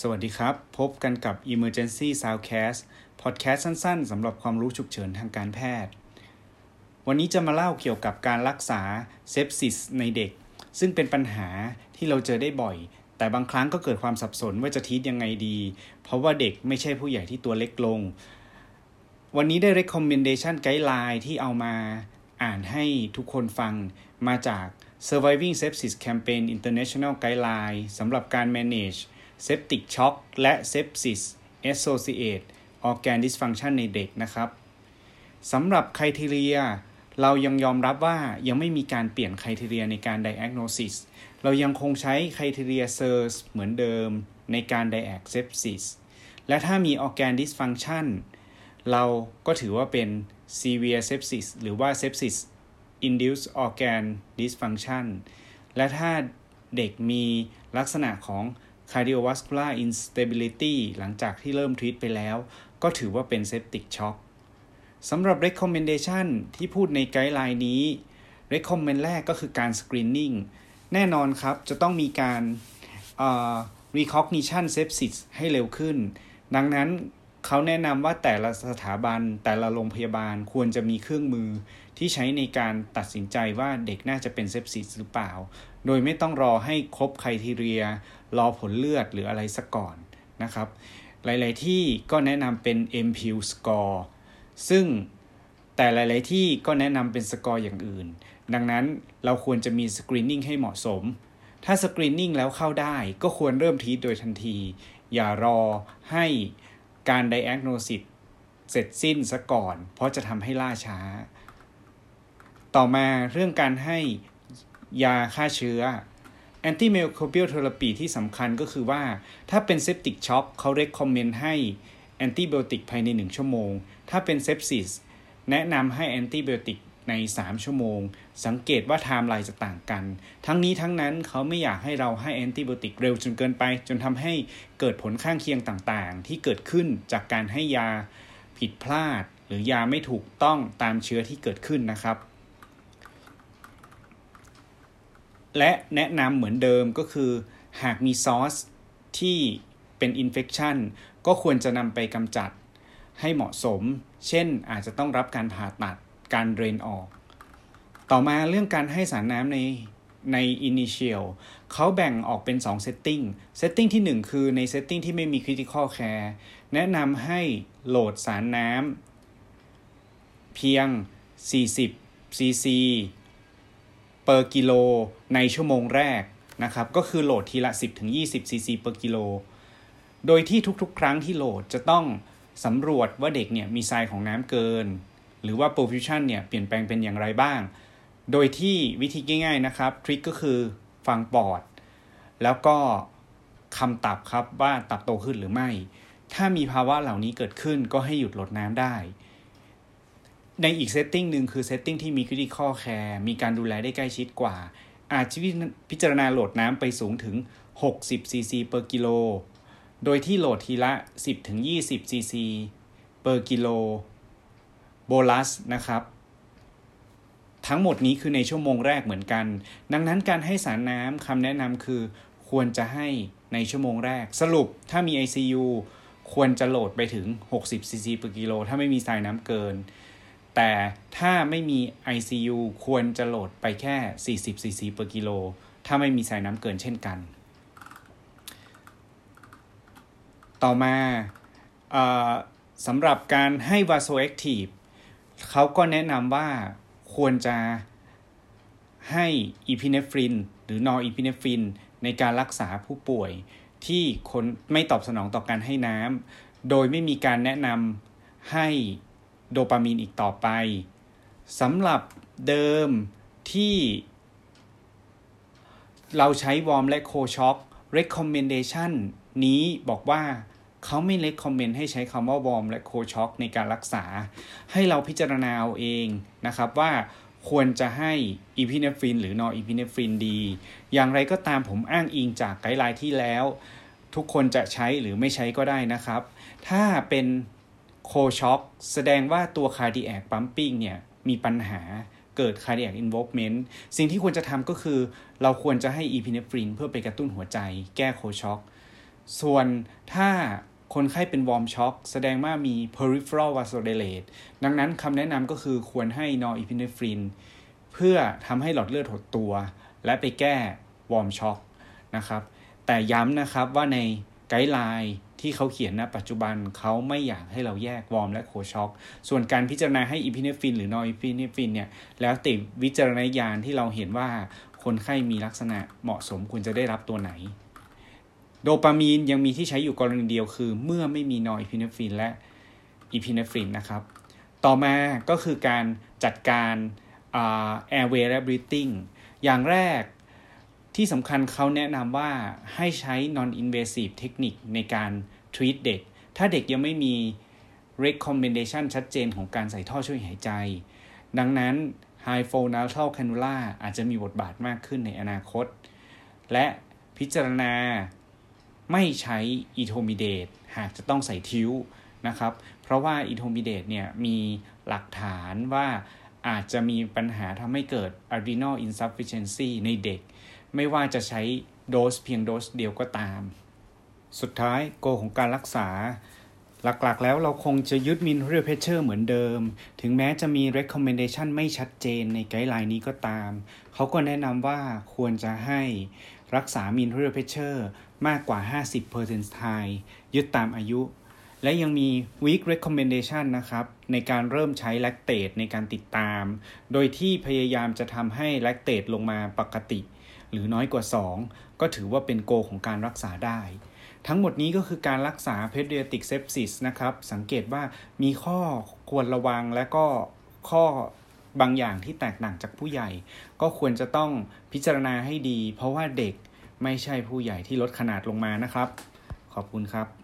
สวัสดีครับ พบกันกับ Emergency Soundcast พอดแคสต์สั้นๆสำหรับความรู้ฉุกเฉินทางการแพทย์ วันนี้จะมาเล่าเกี่ยวกับการรักษาเซปซิสในเด็ก ซึ่งเป็นปัญหาที่เราเจอได้บ่อย แต่บางครั้งก็เกิดความสับสนว่าจะทีทยังไงดี เพราะว่าเด็กไม่ใช่ผู้ใหญ่ที่ตัวเล็กลง วันนี้ได้ recommendation guideline ที่เอามาอ่านให้ทุกคนฟังมาจาก Surviving Sepsis Campaign International Guideline สำหรับการ manage septic shock และ sepsis associated organ dysfunction ในเด็กนะครับสำหรับคทีเรียเรายังยอมรับว่ายังไม่มีการเปลี่ยนคทีเรียในการ diagnosis เรายังคงใช้คทีเรีย SIRS เหมือนเดิมในการ diag sepsis และถ้ามี organ dysfunction เราก็ถือว่าเป็น severe sepsis หรือว่า sepsis induced organ dysfunction และถ้าเด็กมีลักษณะของ cardiovascular instability หลังจากที่เริ่มทรีตไปแล้ว ก็ถือว่าเป็น septic shock สำหรับ recommendation ที่พูดในไกด์ไลน์นี้ recommend แรกก็คือการ screening แน่นอนครับ จะต้องมีการ recognition sepsis ให้เร็วขึ้น ดังนั้น เขาแนะนำว่าแต่ละสถาบันแต่ละโรงพยาบาลควรจะมีเครื่องมือที่ใช้ในการตัดสินใจว่าเด็กน่าจะเป็นเซปซิสหรือเปล่า โดยไม่ต้องรอให้ครบคุณทีเรีย รอผลเลือดหรืออะไรสักก่อนนะครับ หลาย ๆ ที่ก็แนะนำเป็น m p u score ซึ่งแต่หลาย ๆ ที่ก็แนะนำเป็นสกอร์อย่างอื่น ดังนั้นเราควรจะมีสกรีนนิ่งให้เหมาะสม ถ้าสกรีนนิ่งแล้วเข้าได้ก็ควรเริ่มทีโดยทันที อย่ารอให้ การ diagnosis เสร็จสิ้นซะก่อน เพราะจะทำให้ล่าช้า ต่อมาเรื่องการให้ยาฆ่าเชื้อ antimicrobial therapy ที่สำคัญก็คือว่าถ้าเป็น septic shock เขา recommend ให้ antibiotic ภายใน 1 ชั่วโมง ถ้าเป็น sepsis แนะนำให้ antibiotic ใน 3 ชั่วโมง สังเกตว่าไทม์ไลน์จะต่างกัน ทั้งนี้ทั้งนั้นเขาไม่อยากให้เราให้ antibiotic เร็วจนเกินไป จนทำให้เกิดผลข้างเคียงต่างๆ ที่เกิดขึ้นจากการให้ยาผิดพลาด หรือยาไม่ถูกต้องตามเชื้อที่เกิดขึ้นนะครับ และแนะนำเหมือนเดิมก็คือ หากมี source ที่เป็น infection ก็ควรจะนำไปกำจัดให้เหมาะสม เช่นอาจจะต้องรับการผ่าตัด การเดรนออก ต่อมาเรื่องการให้สารน้ำในใน Initial เขาแบ่งออกเป็น 2 Setting Setting ที่ 1 คือใน Setting ที่ไม่มี Critical Care แนะนำให้โหลดสารน้ำเพียง 40 cc per กิโลในชั่วโมงแรกนะครับ ก็คือโหลดทีละ 10-20 cc per กิโล โดยที่ทุกๆ ครั้งที่ load จะต้องสำรวจว่าเด็กเนี่ยมีทรายของน้ำเกิน หรือว่า perfusion เนี่ยเปลี่ยนแปลงเป็นอย่างไรบ้าง โดยที่วิธีง่ายๆนะครับ trick ก็คือฟังปอด แล้วก็คลำตับครับว่าตับโตขึ้นหรือไม่ ถ้ามีภาวะเหล่านี้เกิดขึ้นก็ให้หยุด load น้ำได้ ในอีก setting หนึ่งคือ setting ที่มี critical care มีการดูแลได้ใกล้ชิดกว่า อาจจะพิจารณาโหลดน้ำไปสูงถึง 60 cc per กิโล โดยที่โหลดทีละ 10-20 cc per กิโล โบลัสนะครับ ทั้งหมดนี้คือในชั่วโมงแรกเหมือนกัน ดังนั้นการให้สารน้ำคำแนะนำคือ ควรจะให้ในชั่วโมงแรก สรุปถ้ามี ICU ควรจะโหลดไปถึง 60 cc per กิโล ถ้าไม่มีสายน้ำเกิน แต่ถ้าไม่มี ICU ควรจะโหลดไปแค่ 40 cc per กิโล ถ้าไม่มีสายน้ำเกินเช่นกัน ต่อมาสำหรับการให้ vasoactive เเขาก็แนะนำว่าควรจะให้อีพิเนฟริน หรือนออีพิเนฟริน ในการรักษาผู้ป่วยที่คนไม่ตอบสนองต่อการให้น้ำโดยไม่มีการแนะนำให้โดปามีนอีกต่อไปสำหรับเดิมที่เราใช้ warm และ cold shock recommendation นี้บอกว่า เขาไม่ recommend ให้ใช้คำว่า warm และ cold shock ในการรักษา ให้เราพิจารณาเอาเองนะครับว่าควรจะให้อีพิเนฟรินหรือ norepinephrine ดี อย่างไรก็ตามผมอ้างอิงจาก guideline ที่แล้ว ทุกคนจะใช้หรือไม่ใช้ก็ได้นะครับ ถ้าเป็น cold shock แสดงว่าตัว cardiac pumping เนี่ยมีปัญหาเกิด cardiac involvement สิ่งที่ควรจะทำก็คือ เราควรจะให้อีพิเนฟรินเพื่อไปกระตุ้นหัวใจ แก้ cold shock ส่วนถ้า คนไข้เป็น warm shock แสดงว่ามี peripheral vasodilate ดังนั้นคำแนะนำก็คือควรให้ norepinephrine เพื่อทำให้หลอดเลือดหดตัว และไปแก้ warm shock นะครับ แต่ย้ำนะครับว่าใน guideline ที่เขาเขียนณปัจจุบันเขาไม่อยากให้เราแยก warm และ cold shock ส่วนการพิจารณาให้อิพิเนฟิน หรือ norepinephrine เนี่ยแล้วแต่วิจารณญาณที่เราเห็นว่าคนไข้มีลักษณะเหมาะสมควรจะได้รับตัวไหน โดปามีนยังมีที่ใช้อยู่กรณีเดียวคือ เมื่อไม่มี norepinephrine และอิพิเนฟินนะครับ ต่อมาก็คือการจัดการ airway และ breathing อย่างแรกที่สำคัญเขาแนะนำว่าให้ใช้ non invasive เทคนิคในการ treat เด็ก ถ้าเด็กยังไม่มี recommendation ชัดเจนของการใส่ท่อช่วยหายใจ ดังนั้น high flow nasal cannula อาจจะมีบทบาทมากขึ้นในอนาคต และพิจารณา ไม่ใช้อีโทมิเดตหากจะต้องใส่ tube นะครับ เพราะว่า etomidate เนี่ยมีหลักฐานว่าอาจจะมีปัญหาทำให้เกิด adrenal insufficiency ในเด็ก ไม่ว่าจะใช้โดสเพียงโดสเดียวก็ตาม สุดท้าย goal ของการรักษา หลักๆ แล้วเราคงจะยึด mean arterial pressure เหมือนเดิม ถึงแม้จะมี recommendation ไม่ชัดเจนใน guideline นี้ก็ตาม เขาก็แนะนำว่าควรจะให้รักษา mean arterial pressure มากกว่า 50%ไทยยึดตามอายุ และยังมี weak recommendation นะครับ ในการเริ่มใช้ lactate ในการติดตาม โดยที่พยายามจะทำให้ lactate ลงมาปกติ หรือน้อยกว่า 2 ก็ถือว่าเป็น goal ของการรักษาได้ ทั้งหมดนี้ก็คือการรักษา pediatric sepsis นะครับ สังเกตว่ามีข้อควรระวังและก็ข้อบางอย่างที่แตกต่างจากผู้ใหญ่ ก็ควรจะต้องพิจารณาให้ดี เพราะว่าเด็กไม่ใช่ผู้ใหญ่ที่ลดขนาดลงมานะครับ ขอบคุณครับ